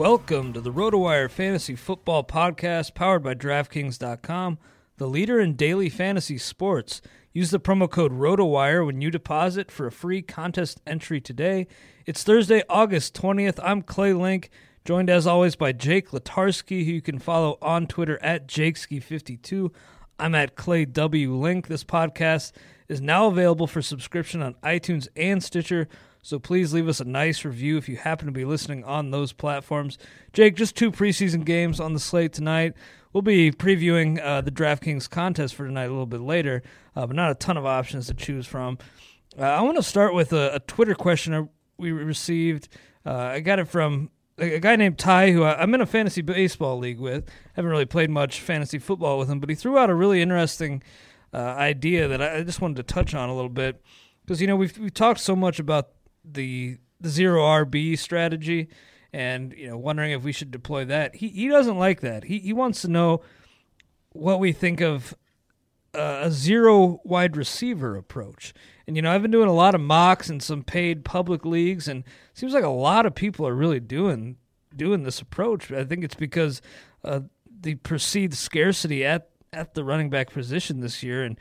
Welcome to the RotoWire Fantasy Football Podcast powered by DraftKings.com, the leader in daily fantasy sports. Use the promo code RotoWire when you deposit for a free contest entry today. It's Thursday, August 20th. I'm Clay Link, joined as always by Jake Latarski, who you can follow on Twitter at JakeSki52. I'm at Clay W. Link. This podcast is now available for subscription on iTunes and Stitcher. So please leave us a nice review if you happen to be listening on those platforms. Jake, just two preseason games on the slate tonight. We'll be previewing uh, the DraftKings contest for tonight a little bit later, uh, but not a ton of options to choose from. Uh, I want to start with a, a, Twitter question we received. Uh, I got it from a guy named Ty, who I, I'm in a fantasy baseball league with. haven't really played much fantasy football with him, but he threw out a really interesting uh, idea that I just wanted to touch on a little bit because you know we've we talked so much about the zero RB strategy and you know wondering if we should deploy that. He he doesn't like that. He he wants to know what we think of uh, a zero wide receiver approach. And you know, I've been doing a lot of mocks and some paid public leagues, and seems like a lot of people are really doing doing this approach. I think it's because uh, the perceived scarcity at at the running back position this year. And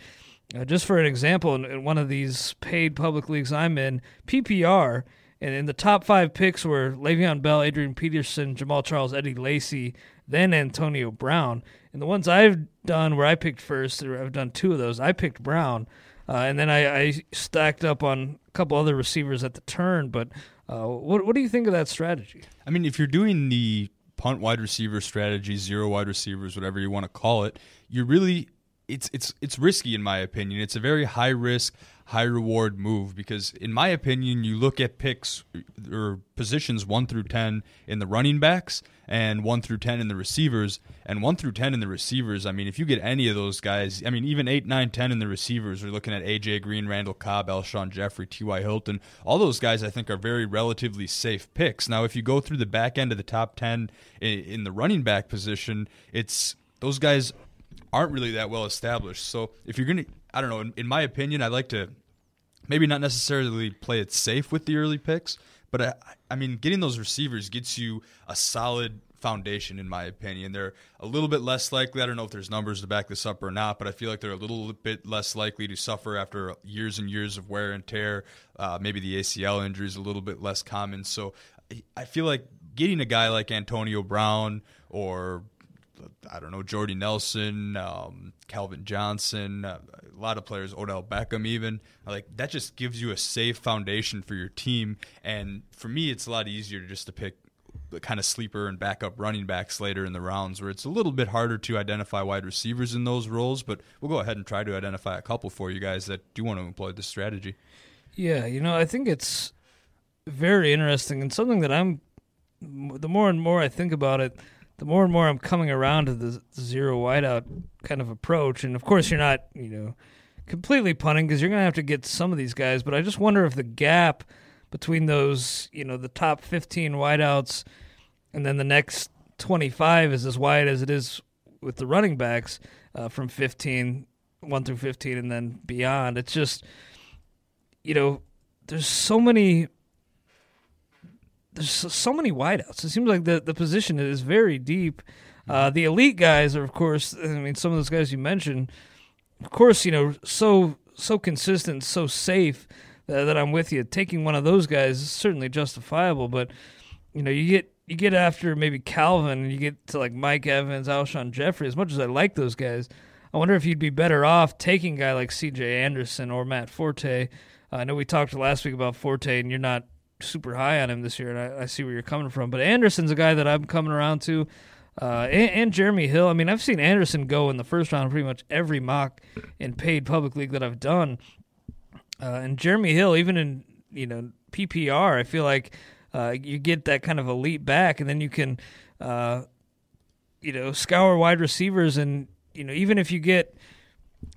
uh, just for an example, in, in, one of these paid public leagues I'm in, PPR, and in the top five picks were Le'Veon Bell, Adrian Peterson, Jamaal Charles, Eddie Lacy, then Antonio Brown. And the ones I've done where I picked first, I've done two of those, I picked Brown. Uh, and then I, I, stacked up on a couple other receivers at the turn. But uh, what, what do you think of that strategy? I mean, if you're doing the punt wide receiver strategy, zero wide receivers, whatever you want to call it, you're really it's it's it's risky in my opinion. It's a very high risk, high reward move because in my opinion, you look at picks or positions 1 through 10 in the running backs and 1 through 10 in the receivers and 1 through 10 in the receivers. I mean, if you get any of those guys, I mean, even 8, 9, 10 in the receivers, we're looking at AJ Green, Randall Cobb, Alshon Jeffery, T.Y. Hilton. All those guys I think are very relatively safe picks. Now, if you go through the back end of the top 10 in, in the running back position, it's those guys aren't really that well established. So if you're to, I don't know, in, in, my opinion, I like to maybe not necessarily play it safe with the early picks, but I, I mean, getting those receivers gets you a solid foundation, in my opinion. They're a little bit less likely. I don't know if there's numbers to back this up or not, but I feel like they're a little bit less likely to suffer after years and years of wear and tear. Uh, maybe the ACL injury is a little bit less common. So I feel like getting a guy like Antonio Brown or I don't know, Jordy Nelson, um, Calvin Johnson, uh, a lot of players, Odell Beckham, even like that just gives you a safe foundation for your team. And for me, it's a lot easier just to pick the kind of sleeper and backup running backs later in the rounds, where it's a little bit harder to identify wide receivers in those roles. But we'll go ahead and try to identify a couple for you guys that do want to employ this strategy. Yeah, you know, I think it's very interesting and something that I'm. The more and more I think about it the more and more I'm coming around to the zero whiteout kind of approach. And of course, you're not, you know, completely punting because you're going to have to get some of these guys. But I just wonder if the gap between those, you know, the top 15 whiteouts and then the next 25 is as wide as it is with the running backs uh, from 15, 1 through 15, and then beyond. It's just, you know, there's so many there's so many wideouts. It seems like the the position is very deep. Uh, mm-hmm. the elite guys are, of course, I mean, some of those guys you mentioned, of course, you know, so so consistent, so safe uh, that I'm with you. Taking one of those guys is certainly justifiable, but you know, you get you get after maybe Calvin, and you get to like Mike Evans, Alshon Jeffery. As much as I like those guys, I wonder if you'd be better off taking a guy like C.J. Anderson or Matt Forte. Uh, I know we talked last week about Forte, and you're not super high on him this year, and I, I, see where you're coming from. But Anderson's a guy that I'm coming around to, uh, and, and, Jeremy Hill. I mean, I've seen Anderson go in the first round pretty much every mock and paid public league that I've done. Uh, and Jeremy Hill, even in you know PPR, I feel like uh, you get that kind of elite back, and then you can, uh, you know, scour wide receivers, and you know, even if you get,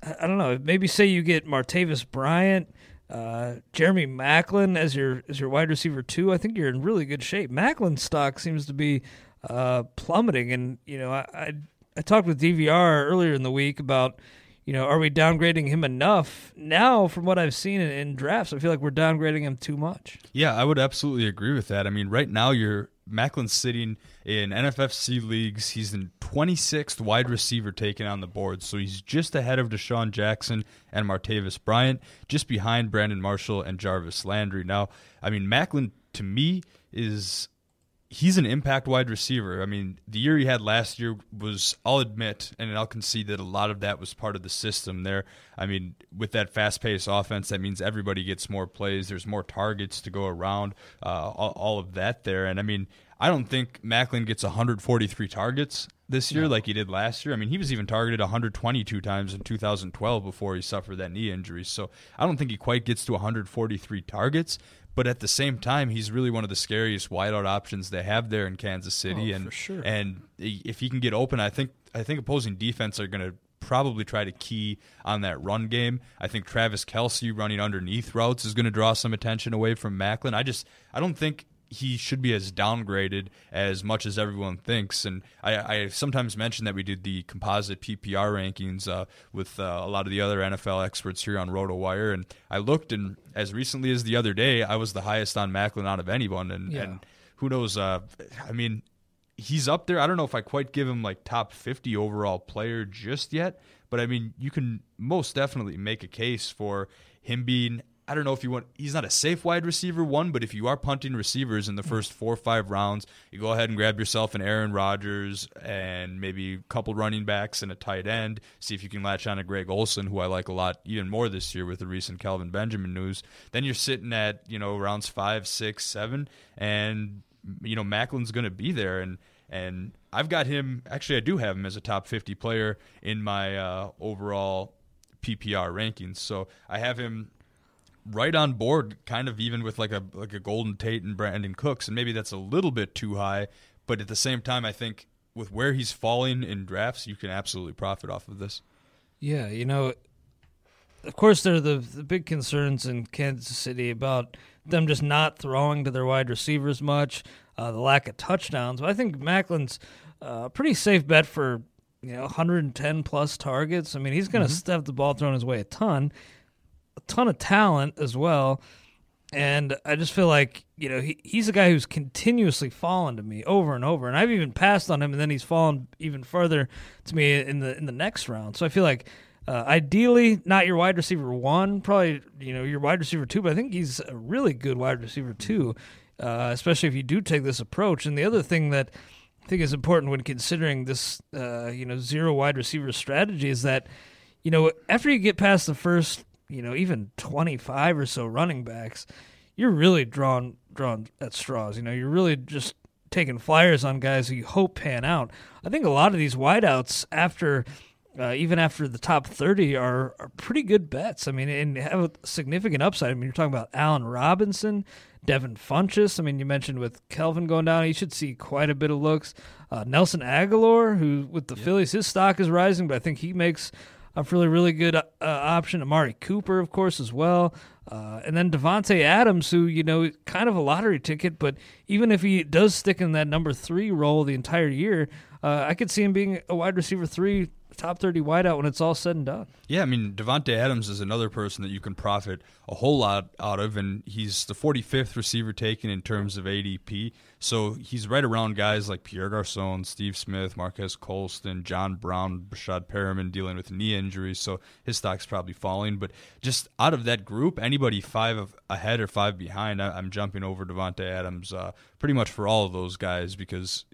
I don't know, maybe say you get Martavis Bryant uh, Jeremy Maclin as your as your wide receiver two, I think you're in really good shape. Maclin's stock seems to be uh, plummeting, and you know I, I, I talked with DVR earlier in the week about you know are we downgrading him enough now? From what I've seen in, in drafts, I feel like we're downgrading him too much. Yeah, I would absolutely agree with that. I mean, right now you're Maclin's sitting in NFFC leagues. He's in 26th wide receiver taken on the board, so he's just ahead of DeSean Jackson and Martavis Bryant, just behind Brandon Marshall and Jarvis Landry. Now, I mean, Maclin to me is he's an impact wide receiver. I mean, the year he had last year was, I'll admit, and I'll concede that a lot of that was part of the system there. I mean, with that fast paced offense, that means everybody gets more plays. There's more targets to go around, uh, all, all, of that there. And I mean, I don't think Maclin gets 143 targets this year no. like he did last year. I mean, he was even targeted 122 times in 2012 before he suffered that knee injury. So I don't think he quite gets to 143 targets. But at the same time, he's really one of the scariest wideout options they have there in Kansas oh, City. Oh, and sure. and if he can get open, I think I think opposing defense are going to probably try to key on that run game. I think Travis Kelce running underneath routes is going to draw some attention away from Maclin. I just I don't think he should be as downgraded as much as everyone thinks. And I, I sometimes mention that we did the composite PPR rankings uh, with uh, a lot of the other NFL experts here on RotoWire, and I looked, and as recently as the other day, I was the highest on Maclin out of anyone, and, Yeah. and who knows? Uh, I mean, he's up there. I don't know if I quite give him like top 50 overall player just yet, but I mean, you can most definitely make a case for him being. I don't know if you want. He's not a safe wide receiver one, but if you are punting receivers in the first four or five rounds, you go ahead and grab yourself an Aaron Rodgers and maybe a couple running backs and a tight end. See if you can latch on to Greg Olsen, who I like a lot even more this year with the recent Kelvin Benjamin news. Then you're sitting at you know rounds five, six, seven, and you know Maclin's going to be there, and and I've got him. Actually, I do have him as a top 50 player in my uh, overall PPR rankings. So I have him right on board, kind of even with like a like a Golden Tate and Brandin Cooks, and maybe that's a little bit too high. But at the same time, I think with where he's falling in drafts, you can absolutely profit off of this. Yeah, you know, of course, there are the, the big concerns in Kansas City about them just not throwing to their wide receivers much, uh, the lack of touchdowns. But I think Maclin's uh, a pretty safe bet for you know 110 plus targets. I mean, he's going to stuff the ball thrown his way a ton, a ton of talent as well. And I just feel like, you know, he, he's a guy who's continuously fallen to me over and over. And I've even passed on him and then he's fallen even further to me in the in the next round. So I feel like uh, ideally not your wide receiver one, probably, you know, your wide receiver two, but I think he's a really good wide receiver two, uh, especially if you do take this approach. And the other thing that I think is important when considering this, uh, you know, zero wide receiver strategy is that, you know, after you get past the first, you know, even 25 or so running backs, you're really drawn drawn at straws. You know, you're really just taking flyers on guys who you hope pan out. I think a lot of these wideouts after uh, even after the top 30 are, are pretty good bets. I mean, and have a significant upside. I mean, you're talking about Allen Robinson, Devin Funchess. I mean, you mentioned with Kelvin going down, he should see quite a bit of looks. Uh, Nelson Agholor, who with the Phillies, his stock is rising, but I think he makes a really, really good uh, option. Amari Cooper, of course, as well. Uh, and then Davante Adams, who, you know, kind of a lottery ticket, but even if he does stick in that number three role the entire year, uh, I could see him being a wide receiver three, top 30 wideout when it's all said and done. Yeah, I mean Davante Adams is another person that you can profit a whole lot out of, and he's the 45th receiver taken in terms of ADP. So he's right around guys like Pierre Garcon, Steve Smith, Marquez Colston, John Brown, Breshad Perriman dealing with knee injuries, so his stock's probably falling. But just out of that group, anybody five ahead or five behind, I'm jumping over Davante Adams uh, pretty much for all of those guys because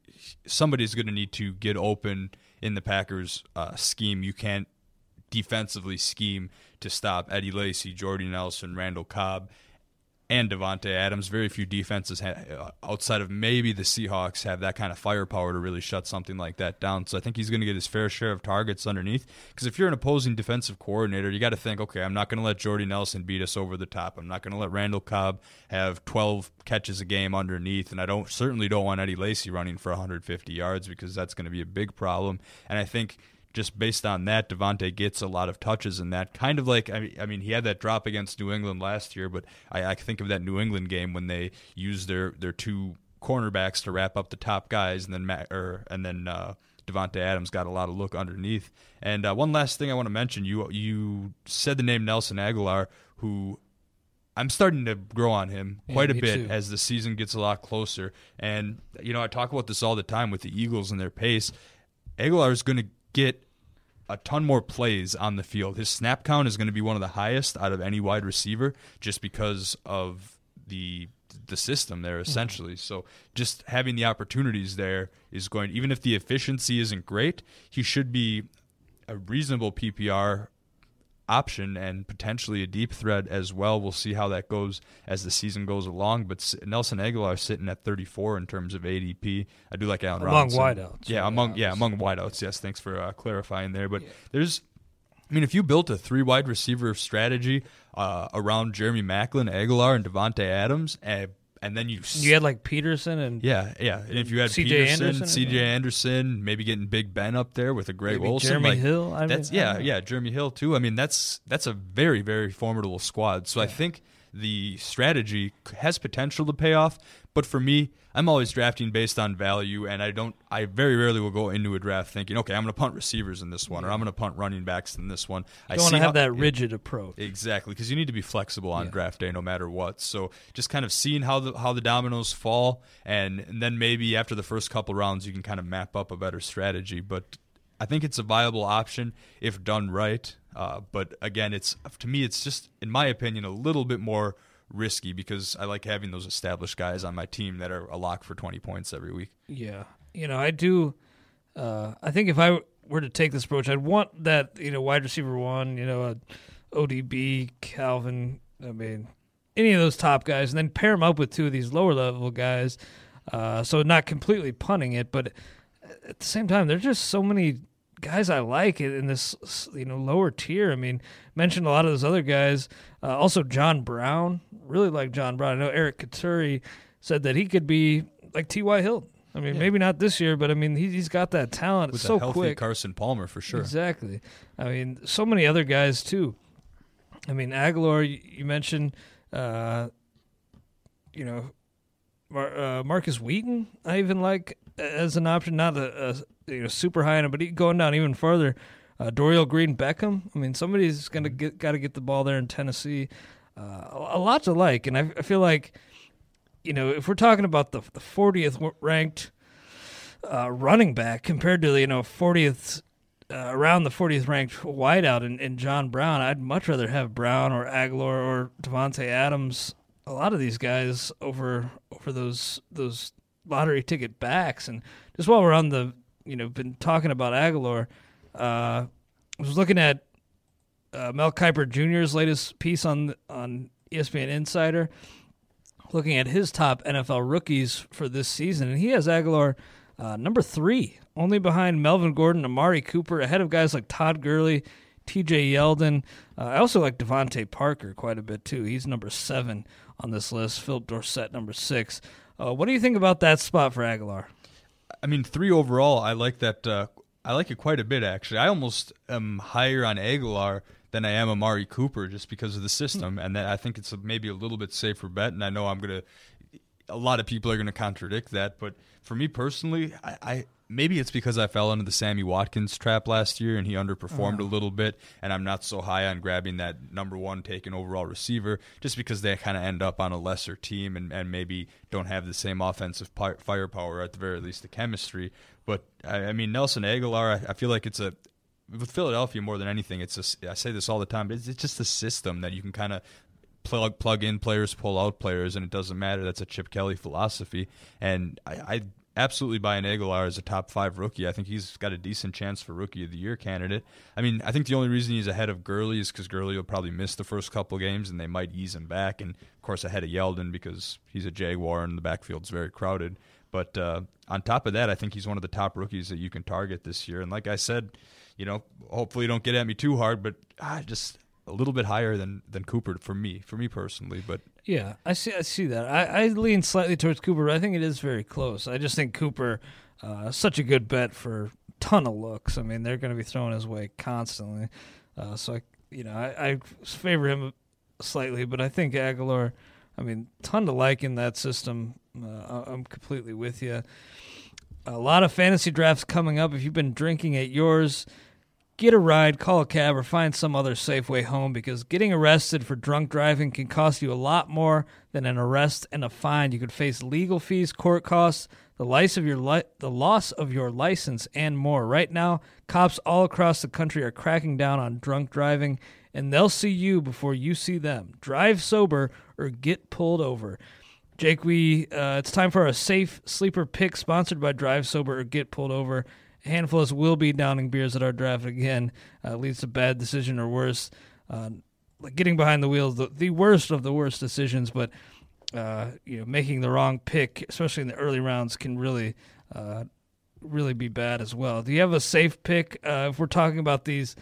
somebody's going to need to get open in the Packers uh, scheme. You can't defensively scheme to stop Eddie Lacy, Jordy Nelson, Randall Cobb, and Davante Adams. Very few defenses ha- uh, outside of maybe the Seahawks have that kind of firepower to really shut something like that down. So I think he's going to get his fair share of targets underneath. Because if you're an opposing defensive coordinator, you got to think, okay, I'm not going to let Jordy Nelson beat us over the top. I'm not going to let Randall Cobb have 12 catches a game underneath, and I don't certainly don't want Eddie Lacy running for 150 yards because that's going to be a big problem. And I think just based on that, Davante gets a lot of touches in that. Kind of like, I mean, I mean he had that drop against New England last year, but I, I think of that New England game when they used their, their two cornerbacks to wrap up the top guys, and then Matt, or, and then uh, Davante Adams got a lot of look underneath. And uh, one last thing I want to mention: you you said the name Nelson Agholor, who I'm starting to grow on him Yeah, quite a bit too. as the season gets a lot closer. And you know, I talk about this all the time with the Eagles and their pace. Agholor is going to get a ton more plays on the field. His snap count is going to be one of the highest out of any wide receiver, just because of the the system there mm-hmm. essentially. So just having the opportunities there is going. Even if the efficiency isn't great, he should be a reasonable PPR option and potentially a deep threat as well. We'll see how that goes as the season goes along. But Nelson Agholor sitting at 34 in terms of ADP. I do like Allen Among Robinson. wideouts, Yeah, yeah, among yeah among wideouts. Yes, thanks for uh, clarifying there. But there's. I mean, if you built a three wide receiver strategy uh, around Jeremy Maclin, Agholor, and Davante Adams, and, and then you You had like Peterson and yeah, yeah. And if you had C.J. Peterson, Anderson C.J. Anderson, maybe getting Big Ben up there with a Greg Maybe Olsen, Jeremy like, Hill, I mean, that's yeah, yeah. Jeremy Hill too. I mean, that's that's a very very formidable squad. So I think the strategy has potential to pay off. But for me, I'm always drafting based on value, and I don't. I very rarely will go into a draft thinking, okay, I'm going to punt receivers in this one, or I'm going to punt running backs in this one. You don't want to have that rigid approach. Exactly, because you need to be flexible on yeah. draft day no matter what. So just kind of seeing how the how the dominoes fall, and, and then maybe after the first couple rounds, you can kind of map up a better strategy. But I think it's a viable option if done right. Uh, but again, it's to me, it's just in my opinion a little bit more risky because I like having those established guys on my team that are a lock for 20 points every week. Yeah. You know, I do. Uh, I think if I were to take this approach, I'd want that, you know, wide receiver one, you know, ODB, Calvin, I mean, any of those top guys, and then pair them up with two of these lower level guys. Uh, so not completely punting it, but at the same time, there's just so many guys I like in this you know lower tier. I mean, mentioned a lot of those other guys. Uh, also, John Brown, really like John Brown. I know Eric Katuri said that he could be like T.Y. Hilton. I mean, yeah. maybe not this year, but I mean, he, has got that talent. With it's so healthy quick. Carson Palmer for sure. Exactly. I mean, so many other guys too. I mean, Agholor, you, mentioned, uh, you know, Mar- uh, Markus Wheaton. I even like as an option, not a, a you know super high end, but going down even further. Uh, Dorial Green Beckham. I mean, somebody's gonna get got to get the ball there in Tennessee. Uh, a lot to like, and I, I, feel like, you know, if we're talking about the the 40th ranked uh, running back compared to the you know 40th uh, around the 40th ranked wideout in, in John Brown, I'd much rather have Brown or Agholor or Davante Adams. A lot of these guys over over those those lottery ticket backs, and just while we're on the you know been talking about Agholor uh, I was looking at uh, Mel Kiper Jr.'s latest piece on on ESPN Insider, looking at his top NFL rookies for this season, and he has Agholor uh, number three, only behind Melvin Gordon, Amari Cooper, ahead of guys like Todd Gurley, T.J. Yeldon. Uh, I also like DeVante Parker quite a bit too. He's number seven on this list. Phillip Dorsett number six. Uh, what do you think about that spot for Agholor? I mean, three overall. I like that uh, I like it quite a bit, actually. I almost am higher on Agholor than I am Amari Cooper just because of the system, and that I think it's a, maybe a little bit safer bet. And I know I'm gonna, a lot of people are gonna contradict that, but for me personally, I, I maybe it's because I fell into the Sammy Watkins trap last year and he underperformed a uh-huh. little bit, and I'm not so high on grabbing that number one taken overall receiver just because they kind of end up on a lesser team and, and maybe don't have the same offensive firepower, at the very least the chemistry. But I, I mean, Nelson Agholor, I, I, feel like it's a with Philadelphia more than anything. It's a, I say this all the time, but it's, it's just a system that you can kind of plug plug in players, pull out players, and it doesn't matter. That's a Chip Kelly philosophy, and I, I absolutely buy an Agholor as a top five rookie. I think he's got a decent chance for rookie of the year candidate. I mean, I think the only reason he's ahead of Gurley is because Gurley will probably miss the first couple games, and they might ease him back. And of course, ahead of Yeldon because he's a Jaguar and the backfield's very crowded. But uh, on top of that, I think he's one of the top rookies that you can target this year. And like I said, you know, hopefully don't get at me too hard, but ah, just a little bit higher than than Cooper for me, for me personally. But yeah, I see, I see that. I, I lean slightly towards Cooper, but I think it is very close. I just think Cooper, uh, such a good bet for ton of looks. I mean, they're going to be throwing his way constantly. Uh, so I, you know, I, I favor him slightly, but I think Agholor. I mean, ton to like in that system. Uh, I'm completely with you. A lot of fantasy drafts coming up. If you've been drinking at yours, get a ride, call a cab, or find some other safe way home because getting arrested for drunk driving can cost you a lot more than an arrest and a fine. You could face legal fees, court costs, the loss of your li- the loss of your license, and more. Right now, cops all across the country are cracking down on drunk driving, and they'll see you before you see them. Drive sober or get pulled over. Jake, we uh, it's time for a safe sleeper pick sponsored by Drive Sober or Get Pulled Over. Handful of us will be downing beers at our draft again. Uh, leads to bad decision or worse. Uh, getting behind the wheels, the, the worst of the worst decisions, but uh, you know, making the wrong pick, especially in the early rounds, can really, uh, really be bad as well. Do you have a safe pick? Uh, if we're talking about these,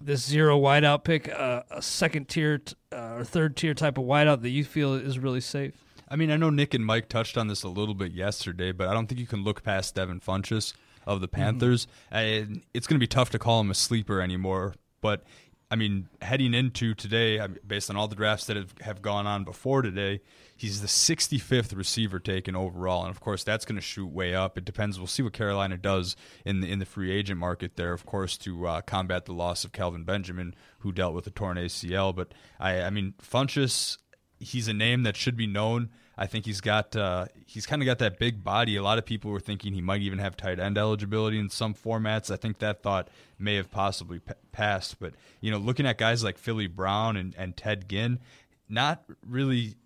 this zero wideout pick, uh, a second tier t- or third tier type of wideout that you feel is really safe? I mean, I know Nick and Mike touched on this a little bit yesterday, but I don't think you can look past Devin Funchess of the mm-hmm. Panthers. Mm-hmm. it's going to be tough to call him a sleeper anymore, but I mean, heading into today, based on all the drafts that have, have gone on before today, he's the 65th receiver taken overall, and of course that's going to shoot way up. It depends. We'll see what Carolina does in the in the free agent market there, of course, to uh, combat the loss of Kelvin Benjamin, who dealt with a torn ACL. But I, I mean, Funchess, he's a name that should be known. I think he's got uh, he's kind of got that big body. A lot of people were thinking he might even have tight end eligibility in some formats. I think that thought may have possibly p- passed. But you know, looking at guys like Philly Brown and, and Ted Ginn, not really.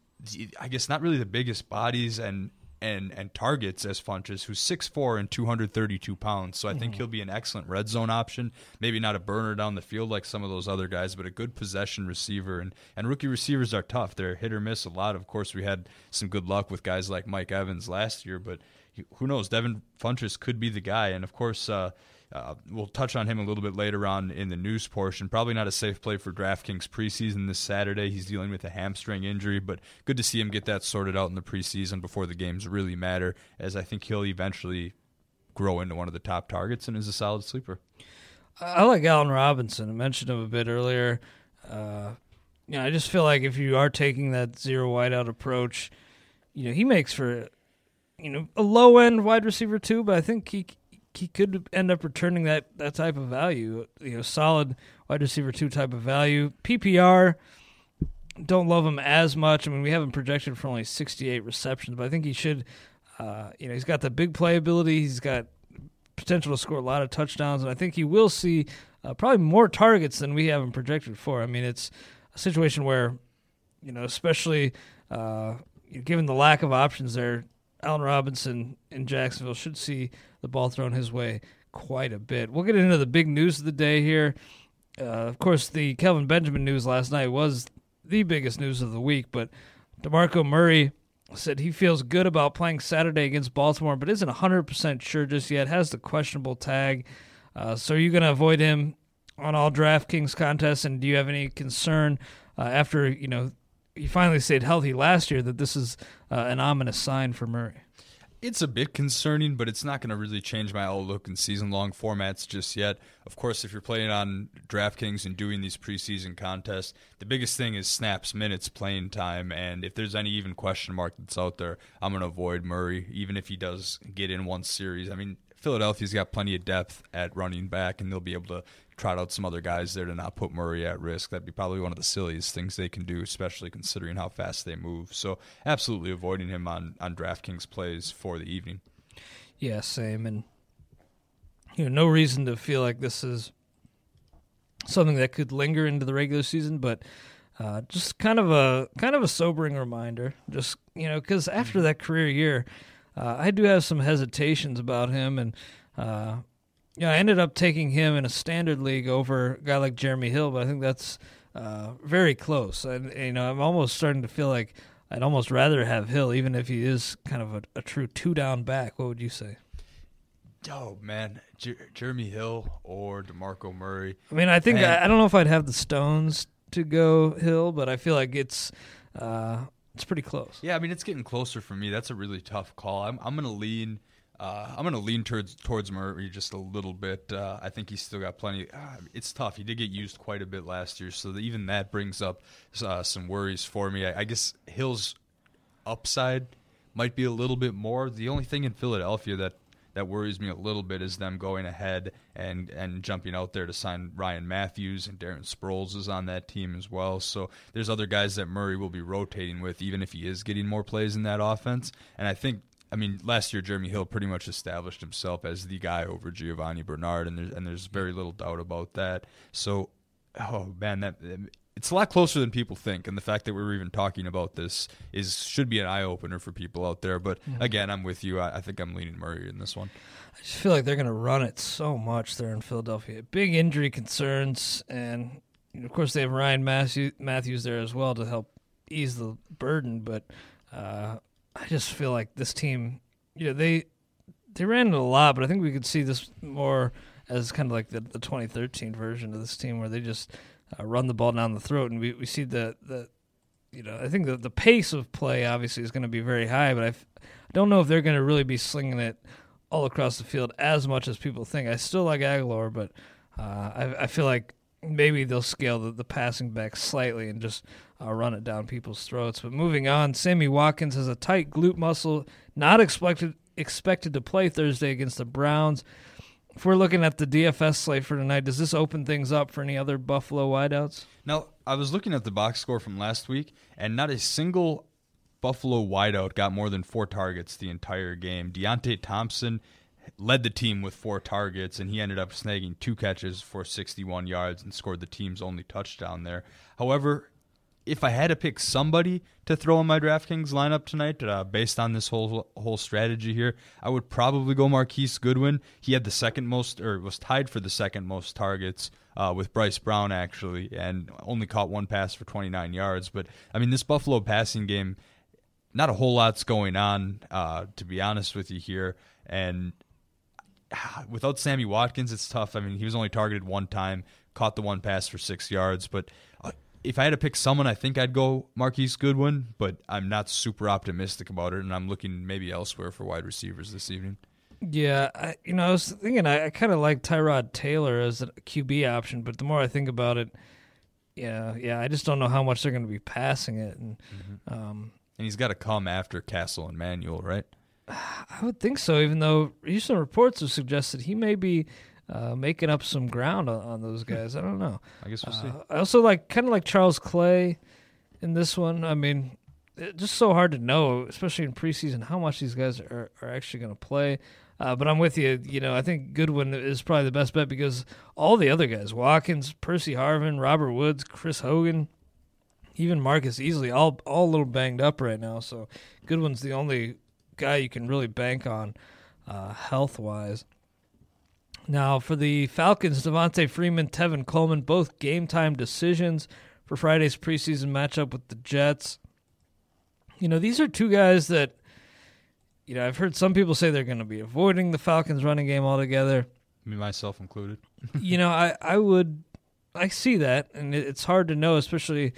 I guess not really the biggest bodies and and and targets as Funchess, who's 6'4 and 232 pounds. So I think mm-hmm. he'll be an excellent red zone option. Maybe not a burner down the field like some of those other guys, but a good possession receiver. And and rookie receivers are tough. They're hit or miss a lot. Of course, we had some good luck with guys like Mike Evans last year, but who knows? Devin Funchess could be the guy. And of course. Uh, uh, we'll touch on him a little bit later on in the news portion. Probably not a safe play for DraftKings preseason this Saturday. He's dealing with a hamstring injury, but good to see him get that sorted out in the preseason before the games really matter, as I think he'll eventually grow into one of the top targets and is a solid sleeper. I like Allen Robinson. I mentioned him a bit earlier. Uh, you know, I just feel like if you are taking that zero wideout approach, you know, he makes for you know a low end wide receiver too, but I think he he could end up returning that that type of value. You know, solid wide receiver two type of value. PPR don't love him as much. I mean, we have him projected for only 68 receptions, but I think he should. Uh, you know, he's got the big playability. He's got potential to score a lot of touchdowns, and I think he will see uh, probably more targets than we have him projected for. I mean, it's a situation where, you know, especially uh, given the lack of options there, Allen Robinson in Jacksonville should see the ball thrown his way quite a bit. We'll get into the big news of the day here. Uh, of course, the Kelvin Benjamin news last night was the biggest news of the week, but DeMarco Murray said he feels good about playing Saturday against Baltimore, but isn't 100% sure just yet. Has the questionable tag. Uh, so are you going to avoid him on all DraftKings contests? And do you have any concern uh, after, you know, he finally stayed healthy last year that this is uh, an ominous sign for Murray? It's a bit concerning, but it's not going to really change my outlook in season long formats just yet. Of course, if you're playing on DraftKings and doing these preseason contests, the biggest thing is snaps, minutes, playing time. And if there's any even question mark that's out there, I'm going to avoid Murray, even if he does get in one series. I mean, Philadelphia's got plenty of depth at running back, and they'll be able to trot out some other guys there to not put Murray at risk. That'd be probably one of the silliest things they can do, especially considering how fast they move. So, absolutely avoiding him on on DraftKings plays for the evening. Yeah, same. And you know, no reason to feel like this is something that could linger into the regular season, but uh, just kind of a kind of a sobering reminder. Just you know, because after that career year uh, I do have some hesitations about him, and uh, yeah, I ended up taking him in a standard league over a guy like Jeremy Hill, but I think that's uh, very close. And you know, I'm almost starting to feel like I'd almost rather have Hill, even if he is kind of a, a true two down back. What would you say? Oh man, Jer- Jeremy Hill or Demarco Murray. I mean, I think I, I, don't know if I'd have the stones to go Hill, but I feel like it's uh, it's pretty close. Yeah, I mean it's getting closer for me. That's a really tough call. I'm I'm gonna lean. Uh, I'm going to lean towards towards Murray just a little bit. Uh, I think he's still got plenty. Uh, it's tough. He did get used quite a bit last year, so even that brings up uh, some worries for me. I, I, guess Hill's upside might be a little bit more. The only thing in Philadelphia that that worries me a little bit is them going ahead and and jumping out there to sign Ryan Mathews and Darren Sproles is on that team as well. So there's other guys that Murray will be rotating with, even if he is getting more plays in that offense. And I think I mean, last year Jeremy Hill pretty much established himself as the guy over Giovani Bernard, and there's and there's very little doubt about that. So, oh man, that it's a lot closer than people think, and the fact that we're even talking about this is should be an eye opener for people out there. But mm-hmm. again, I'm with you. I, I, think I'm leaning Murray in this one. I just feel like they're going to run it so much there in Philadelphia. Big injury concerns, and of course they have Ryan Mathews there as well to help ease the burden. But uh, I just feel like this team, you know, they they ran it a lot, but I think we could see this more as kind of like the, the 2013 version of this team where they just uh, run the ball down the throat, and we, we see the the you know I think the the pace of play obviously is going to be very high, but I don't know if they're going to really be slinging it all across the field as much as people think. I still like Agholor, but uh, I, I feel like maybe they'll scale the, the passing back slightly and just uh, run it down people's throats. But moving on, Sammy Watkins has a tight glute muscle, not expected expected to play Thursday against the Browns. If we're looking at the DFS slate for tonight, does this open things up for any other Buffalo wideouts? Now, I was looking at the box score from last week, and not a single Buffalo wideout got more than four targets the entire game. Deonte Thompson led the team with four targets, and he ended up snagging two catches for 61 yards and scored the team's only touchdown there. However, if I had to pick somebody to throw in my DraftKings lineup tonight, uh, based on this whole whole strategy here, I would probably go Marquise Goodwin. He had the second most, or was tied for the second most targets uh, with Bryce Brown actually, and only caught one pass for 29 yards. But I mean, this Buffalo passing game, not a whole lot's going on, uh, to be honest with you here, and without Sammy Watkins, it's tough. I mean, he was only targeted one time, caught the one pass for six yards. But uh, if I had to pick someone, I think I'd go Marquise Goodwin. But I'm not super optimistic about it, and I'm looking maybe elsewhere for wide receivers this evening. Yeah, I, you know, I was thinking I, I kind of like Tyrod Taylor as a QB option, but the more I think about it, yeah, yeah, I just don't know how much they're going to be passing it, and mm-hmm. um, and he's got to come after Cassel and Manuel, right? I would think so, even though recent reports have suggested he may be uh, making up some ground on, on, those hmm. guys. I don't know. I guess we'll see. Uh, I also like kind of like Charles Clay in this one. I mean, it's just so hard to know, especially in preseason, how much these guys are, are actually going to play. Uh, but I'm with you. You know, I think Goodwin is probably the best bet because all the other guys, Watkins, Percy Harvin, Robert Woods, Chris Hogan, even Marcus Easley, all all a little banged up right now. So Goodwin's the only guy you can really bank on uh, health wise. Now, for the Falcons, Devonta Freeman, Tevin Coleman, both game time decisions for Friday's preseason matchup with the Jets. You know, these are two guys that, you know, I've heard some people say they're going to be avoiding the Falcons running game altogether. Me, myself included. you know, I, I would, I see that, and it's hard to know, especially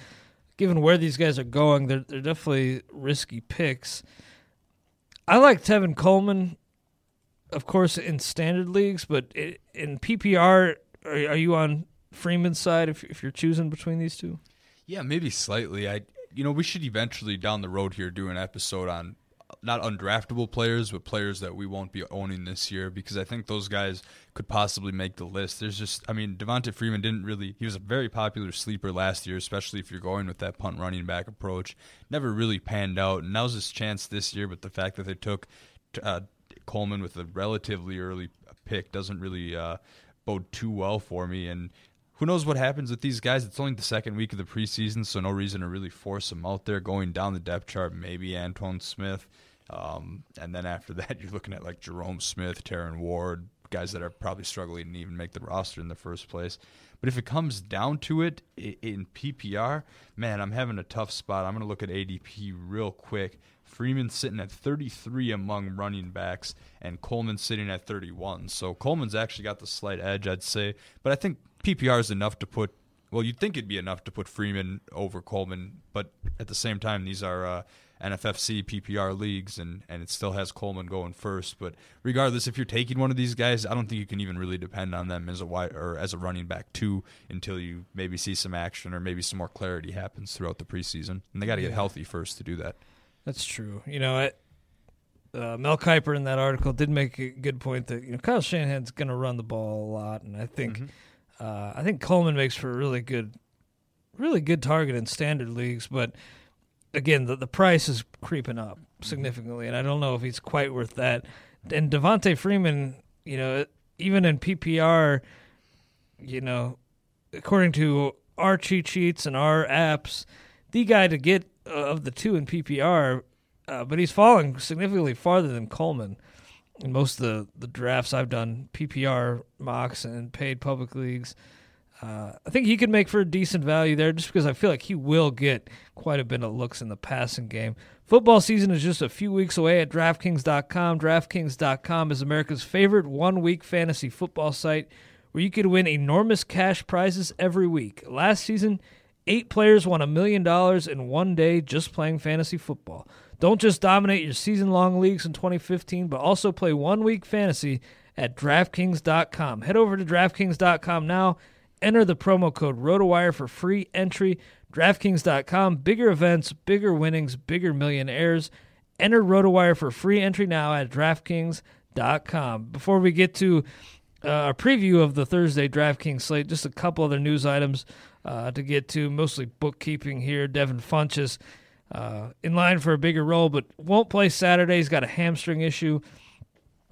given where these guys are going. They're, they're definitely risky picks. I like Tevin Coleman, of course, in standard leagues, but in PPR, are, you on Freeman's side if, if you're choosing between these two? Yeah, maybe slightly. I, you know, we should eventually down the road here do an episode on not undraftable players, but players that we won't be owning this year because I think those guys could possibly make the list. There's just, I mean, Devonta Freeman didn't really, he was a very popular sleeper last year, especially if you're going with that punt running back approach. Never really panned out. And now's his chance this year, but the fact that they took uh, Coleman with a relatively early pick doesn't really uh, bode too well for me. And who knows what happens with these guys? It's only the second week of the preseason, so no reason to really force them out there. Going down the depth chart, maybe Antone Smith. Um, and then after that, you're looking at like Jerome Smith, Terron Ward, guys that are probably struggling to even make the roster in the first place. But if it comes down to it in PPR, man, I'm having a tough spot. I'm going to look at ADP real quick. Freeman sitting at 33 among running backs, and Coleman sitting at 31. So Coleman's actually got the slight edge, I'd say. But I think PPR is enough to put. Well, you'd think it'd be enough to put Freeman over Coleman, but at the same time, these are uh, NFFC PPR leagues, and and it still has Coleman going first. But regardless, if you're taking one of these guys, I don't think you can even really depend on them as a wide or as a running back too until you maybe see some action or maybe some more clarity happens throughout the preseason. And they got to get healthy first to do that. That's true. You know, I, uh, Mel Kiper in that article did make a good point that you know Kyle Shanahan's going to run the ball a lot, and I think mm-hmm. uh, I think Coleman makes for a really good, really good target in standard leagues, but again, the, the price is creeping up significantly, and I don't know if he's quite worth that. And Devonta Freeman, you know, even in PPR, you know, according to our cheat sheets and our apps, the guy to get of the two in PPR, uh, but he's falling significantly farther than Coleman. In most of the, the drafts I've done, PPR mocks and paid public leagues, uh, I think he could make for a decent value there just because I feel like he will get quite a bit of looks in the passing game. Football season is just a few weeks away at DraftKings.com. DraftKings.com is America's favorite one week fantasy football site where you could win enormous cash prizes every week. Last season, eight players won a million dollars in one day just playing fantasy football. Don't just dominate your season long leagues in 2015, but also play one week fantasy at DraftKings.com. Head over to DraftKings.com now Enter the promo code ROTOWIRE for free entry. DraftKings.com. Bigger events, bigger winnings, bigger millionaires. Enter ROTOWIRE for free entry now at DraftKings.com. Before we get to uh, a preview of the Thursday DraftKings slate, just a couple other news items uh, to get to, mostly bookkeeping here. Devin Funchess uh, in line for a bigger role, but won't play Saturday. He's got a hamstring issue.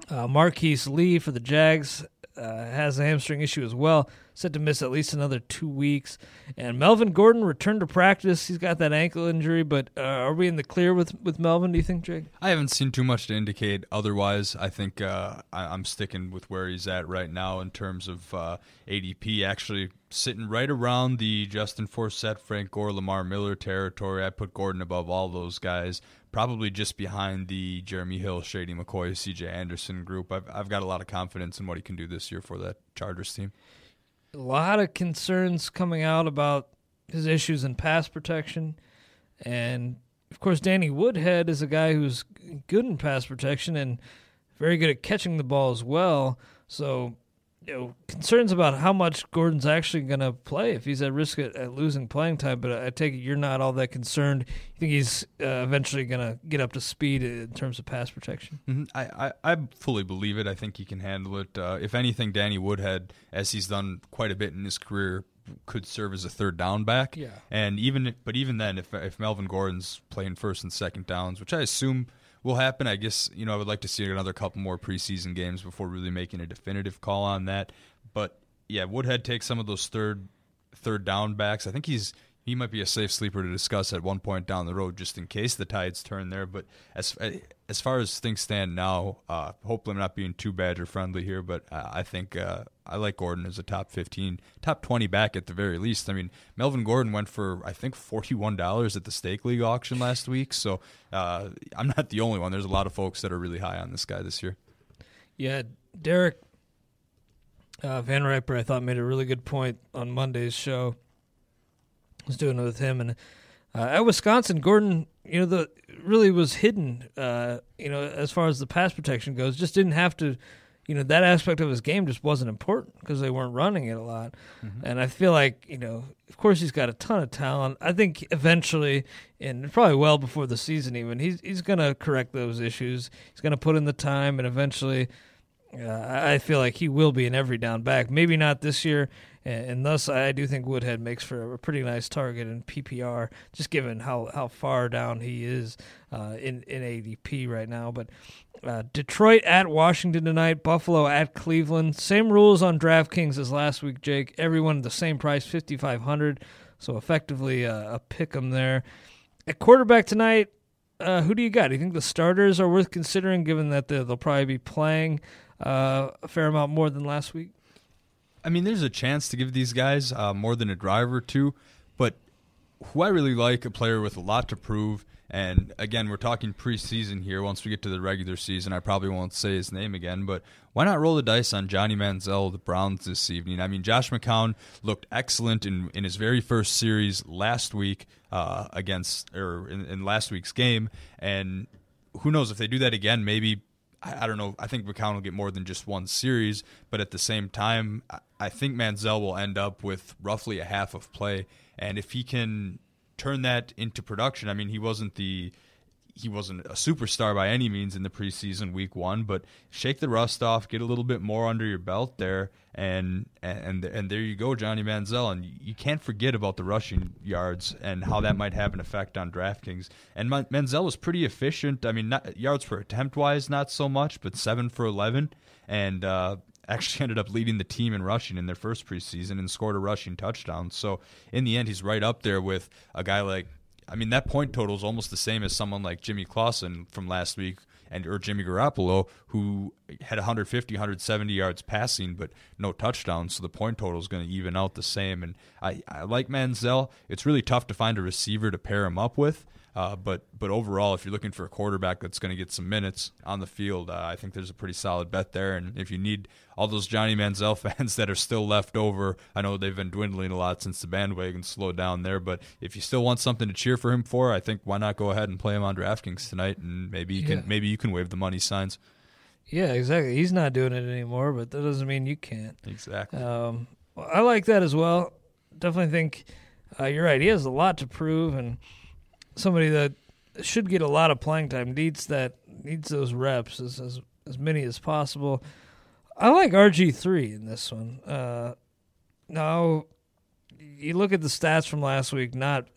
Uh, Marquise Lee for the Jags uh, has a hamstring issue as well, set to miss at least another two weeks. And Melvin Gordon returned to practice. He's got that ankle injury, but uh, are we in the clear with, with Melvin, do you think, Jake? I haven't seen too much to indicate otherwise. I think uh, I, am sticking with where he's at right now in terms of uh, ADP, actually sitting right around the Justin Forsett, Frank Gore, Lamar Miller territory. I put Gordon above all those guys probably just behind the Jeremy Hill, Shady McCoy, CJ Anderson group. I've, I've got a lot of confidence in what he can do this year for that Chargers team. A lot of concerns coming out about his issues in pass protection. And of course, Danny Woodhead is a guy who's good in pass protection and very good at catching the ball as well. So you know, concerns about how much Gordon's actually going to play if he's at risk at, at, losing playing time. But I take it you're not all that concerned. You think he's uh, eventually going to get up to speed in terms of pass protection? Mm-hmm. I, I, I, fully believe it. I think he can handle it. Uh, if anything, Danny Woodhead, as he's done quite a bit in his career, could serve as a third down back. Yeah. And even, but even then, if if Melvin Gordon's playing first and second downs, which I assume – will happen. I guess you know I would like to see another couple more preseason games before really making a definitive call on that. But yeah, Woodhead takes some of those third third down backs. I think he's he might be a safe sleeper to discuss at one point down the road, just in case the tides turn there. But as as far as things stand now, uh, hopefully I'm not being too Badger friendly here, but uh, I think uh, I like Gordon as a top 15, top 20 back at the very least. I mean, Melvin Gordon went for I think $41 at the stake league auction last week, so uh, I'm not the only one. There's a lot of folks that are really high on this guy this year. Yeah, Derek uh, VanRiper, I thought made a really good point on Monday's show was doing it with him, and uh, at Wisconsin, Gordon, you know, the really was hidden. Uh, you know, as far as the pass protection goes, just didn't have to. You know, that aspect of his game just wasn't important because they weren't running it a lot. Mm-hmm. And I feel like, you know, of course he's got a ton of talent. I think eventually, and probably well before the season even, he's he's going to correct those issues. He's going to put in the time, and eventually, uh, I feel like he will be an every down back. Maybe not this year and, and, thus I do think Woodhead makes for a pretty nice target in PPR, just given how, how far down he is uh, in in ADP right now. But uh, Detroit at Washington tonight, Buffalo at Cleveland. Same rules on DraftKings as last week, Jake. Everyone at the same price, fifty five hundred. So effectively uh, a pick 'em there. At quarterback tonight, uh, who do you got? Do you think the starters are worth considering, given that they'll probably be playing uh, a fair amount more than last week? I mean, there's a chance to give these guys uh, more than a drive or two, but who I really like, a player with a lot to prove. And again, we're talking preseason here. Once we get to the regular season, I probably won't say his name again, but why not roll the dice on Johnny Manziel, the Browns, this evening? I mean, Josh McCown looked excellent in, in his very first series last week uh, against, or in, in last week's game. And who knows if they do that again, maybe I, don't know. I think McCown will get more than just one series, but at the same time, I think Manziel will end up with roughly a half of play, and if he can turn that into production, I mean, he wasn't the he wasn't a superstar by any means in the preseason week one, but shake the rust off, get a little bit more under your belt there, and and and there you go, Johnny Manziel. And you can't forget about the rushing yards and how that might have an effect on DraftKings. And Manziel was pretty efficient. I mean, not, yards per attempt wise, not so much, but seven for eleven, and uh, actually ended up leading the team in rushing in their first preseason and scored a rushing touchdown. So in the end, he's right up there with a guy like I mean, that point total is almost the same as someone like Jimmy Clausen from last week and or Jimmy Garoppolo, who had 150, 170 yards passing, but no touchdowns. So the point total is going to even out the same. And I, I like Manziel. It's really tough to find a receiver to pair him up with. Uh, but but overall, if you're looking for a quarterback that's going to get some minutes on the field, uh, I think there's a pretty solid bet there. And if you need all those Johnny Manziel fans that are still left over, I know they've been dwindling a lot since the bandwagon slowed down there. But if you still want something to cheer for him for, I think why not go ahead and play him on DraftKings tonight, and maybe you yeah. can maybe you can wave the money signs. Yeah, exactly. He's not doing it anymore, but that doesn't mean you can't. Exactly. Um, Well, I like that as well. Definitely think uh, you're right. He has a lot to prove, and somebody that should get a lot of playing time needs that needs those reps as as, as many as possible. I like RG three in this one. Uh, now, you look at the stats from last week. Not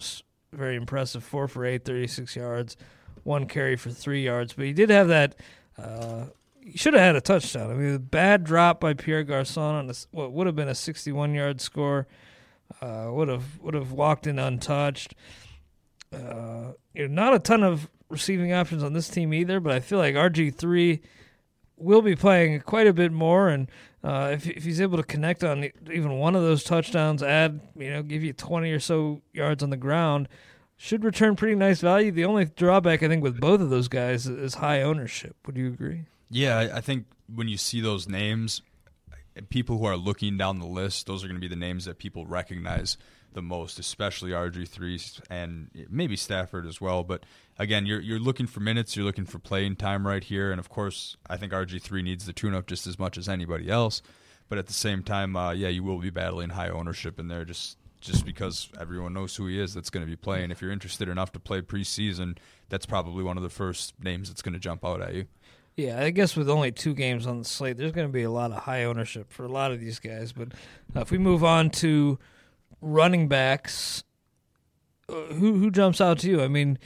very impressive. Four for eight, 36 yards, one carry for three yards. But he did have that. Uh, he should have had a touchdown. I mean, a bad drop by Pierre Garcon on a, what would have been a 61 yard score. Uh, would have would have walked in untouched. Uh, you know, not a ton of receiving options on this team either, but I feel like RG three will be playing quite a bit more, and uh, if if he's able to connect on even one of those touchdowns, add you know give you twenty or so yards on the ground, should return pretty nice value. The only drawback I think with both of those guys is high ownership. Would you agree? Yeah, I think when you see those names, people who are looking down the list, those are going to be the names that people recognize the most, especially RG3 and maybe Stafford as well. But again, you're you're looking for minutes, you're looking for playing time right here, and of course, I think RG3 needs the tune-up just as much as anybody else. But at the same time, uh, yeah, you will be battling high ownership in there, just just because everyone knows who he is that's going to be playing. If you're interested enough to play preseason, that's probably one of the first names that's going to jump out at you. Yeah, I guess with only two games on the slate, there's going to be a lot of high ownership for a lot of these guys. But uh, if we move on to running backs, uh, who who jumps out to you? I mean,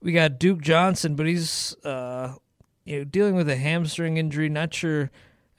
we got Duke Johnson, but he's uh, you know dealing with a hamstring injury. Not sure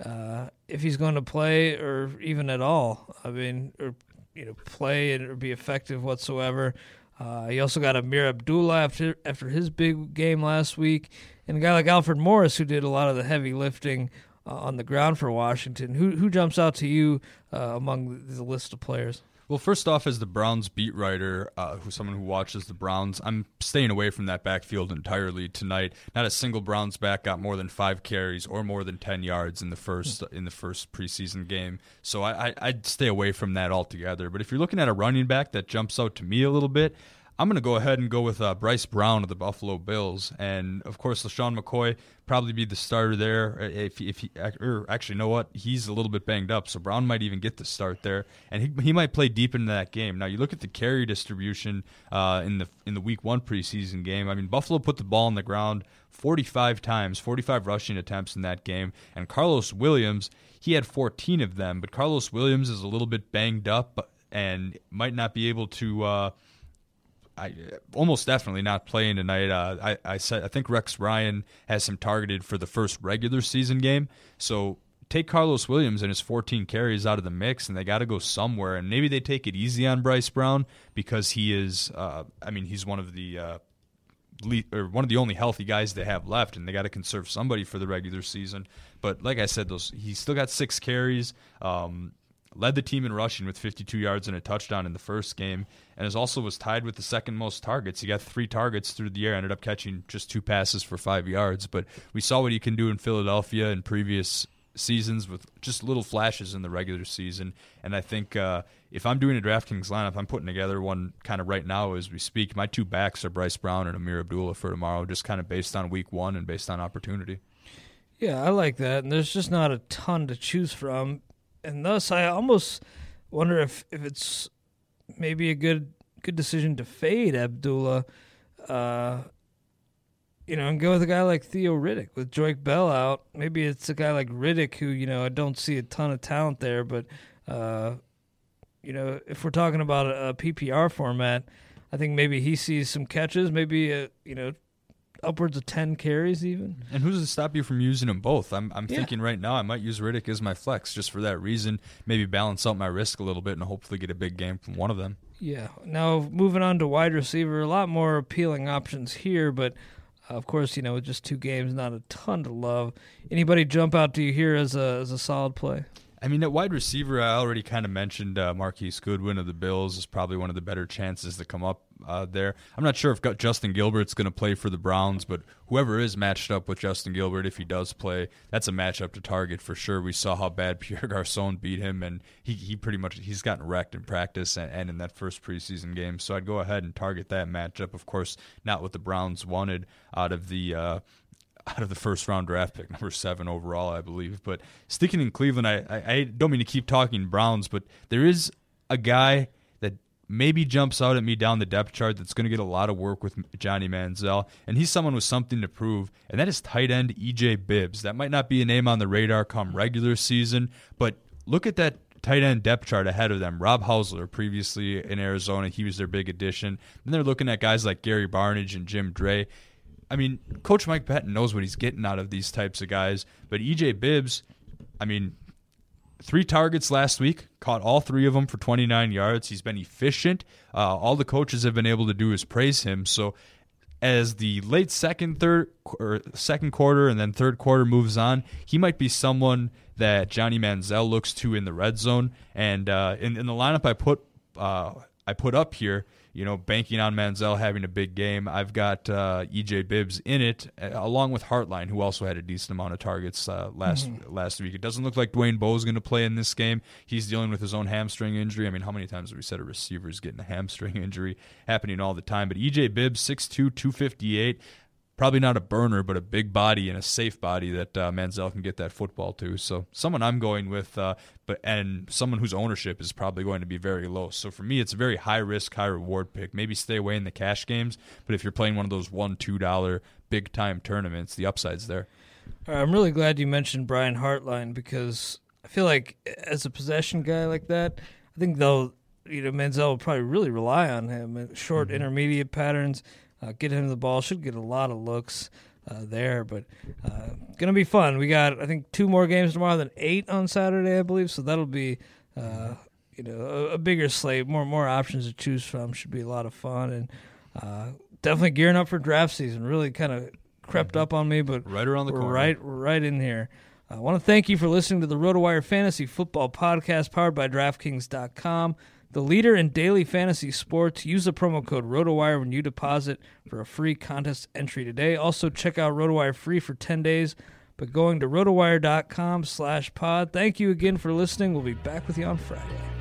uh, if he's going to play or even at all. I mean, or you know, play or be effective whatsoever. Uh, he also got Ameer Abdullah after after his big game last week, and a guy like Alfred Morris who did a lot of the heavy lifting uh, on the ground for Washington. Who who jumps out to you uh, among the list of players? Well, first off, as the Browns beat writer, uh, who's someone who watches the Browns, I'm staying away from that backfield entirely tonight. Not a single Browns back got more than five carries or more than ten yards in the first in the first preseason game. So I, I I'd stay away from that altogether. But if you're looking at a running back that jumps out to me a little bit, I'm going to go ahead and go with uh, Bryce Brown of the Buffalo Bills, and of course, LeSean McCoy probably be the starter there. Uh, if if he, or actually, know what? He's a little bit banged up, so Brown might even get the start there, and he, he might play deep into that game. Now, you look at the carry distribution uh, in the in the Week One preseason game. I mean, Buffalo put the ball on the ground 45 times, 45 rushing attempts in that game, and Karlos Williams he had 14 of them, but Karlos Williams is a little bit banged up and might not be able to. Uh, I almost definitely not playing tonight. Uh, I I said I think Rex Ryan has him targeted for the first regular season game. So take Karlos Williams and his 14 carries out of the mix, and they got to go somewhere. And maybe they take it easy on Bryce Brown because he is. Uh, I mean, he's one of the. Uh, or one of the only healthy guys they have left, and they got to conserve somebody for the regular season. But like I said, those he still got six carries. Um, led the team in rushing with 52 yards and a touchdown in the first game, and is also was tied with the second most targets. He got three targets through the air, ended up catching just two passes for five yards. But we saw what he can do in Philadelphia in previous seasons with just little flashes in the regular season. And I think uh, if I'm doing a DraftKings lineup, I'm putting together one kind of right now as we speak. My two backs are Bryce Brown and Ameer Abdullah for tomorrow, just kind of based on week one and based on opportunity. Yeah, I like that. And there's just not a ton to choose from and thus I almost wonder if if it's maybe a good good decision to fade Abdullah, uh, you know, and go with a guy like Theo Riddick with Joique Bell out. Maybe it's a guy like Riddick who you know I don't see a ton of talent there, but uh, you know if we're talking about a, a PPR format. I think maybe he sees some catches, maybe a, you know upwards of 10 carries even. And who's to stop you from using them both? I'm, I'm yeah. thinking right now I might use Riddick as my flex just for that reason. Maybe balance out my risk a little bit and hopefully get a big game from one of them. Yeah. Now, moving on to wide receiver, a lot more appealing options here, but uh, of course, you know, with just two games, not a ton to love. Anybody jump out to you here as a, as a solid play? I mean, at wide receiver, I already kind of mentioned uh, Marquise Goodwin of the Bills is probably one of the better chances to come up uh, there. I'm not sure if Justin Gilbert's going to play for the Browns, but whoever is matched up with Justin Gilbert, if he does play, that's a matchup to target for sure. We saw how bad Pierre Garcon beat him, and he, he pretty much he's gotten wrecked in practice and, and in that first preseason game. So I'd go ahead and target that matchup. Of course, not what the Browns wanted out of the. Uh, out of the first round draft pick, number seven overall, I believe. But sticking in Cleveland, I, I, I don't mean to keep talking Browns, but there is a guy maybe jumps out at me down the depth chart that's going to get a lot of work with Johnny Manziel, and he's someone with something to prove, and that is tight end EJ Bibbs. That might not be a name on the radar come regular season, but look at that tight end depth chart ahead of them. Rob Housler, previously in Arizona, he was their big addition. Then they're looking at guys like Gary Barnidge and Jim Dray. I mean, Coach Mike Pettine knows what he's getting out of these types of guys, but EJ Bibbs, I mean, three targets last week, caught all three of them for 29 yards. He's been efficient. Uh, all the coaches have been able to do is praise him. So as the late second, third, or second quarter and then third quarter moves on, he might be someone that Johnny Manziel looks to in the red zone. And uh, in, in the lineup I put uh, I put up here, you know, banking on Manziel having a big game. I've got uh, EJ Bibbs in it, uh, along with Hartline, who also had a decent amount of targets uh, last mm-hmm. last week. It doesn't look like Dwayne Bowe is going to play in this game. He's dealing with his own hamstring injury. I mean, how many times have we said a receiver is getting a hamstring injury happening all the time? But EJ Bibbs, 6'2", 258 probably not a burner, but a big body and a safe body that uh, Manziel can get that football to. So someone I'm going with, uh, but and someone whose ownership is probably going to be very low. So for me, it's a very high risk, high reward pick. Maybe stay away in the cash games, but if you're playing one of those one two dollar big time tournaments, the upside's there. I'm really glad you mentioned Brian Hartline because I feel like as a possession guy like that, I think though you know Manziel will probably really rely on him. Short mm-hmm. intermediate patterns uh, get him the ball. Should get a lot of looks uh, there, but uh, gonna be fun. We got I think two more games tomorrow, than eight on Saturday, I believe. So that'll be uh, you know a, a, bigger slate, more more options to choose from. Should be a lot of fun and uh, definitely gearing up for draft season. Really kind of crept mm-hmm. up on me, but right around the corner, right right in here. I want to thank you for listening to the RotoWire Fantasy Football Podcast powered by DraftKings.com the leader in daily fantasy sports. Use the promo code RotoWire when you deposit for a free contest entry today. Also, check out RotoWire free for 10 days by going to rotowire.com slash pod. Thank you again for listening. We'll be back with you on Friday.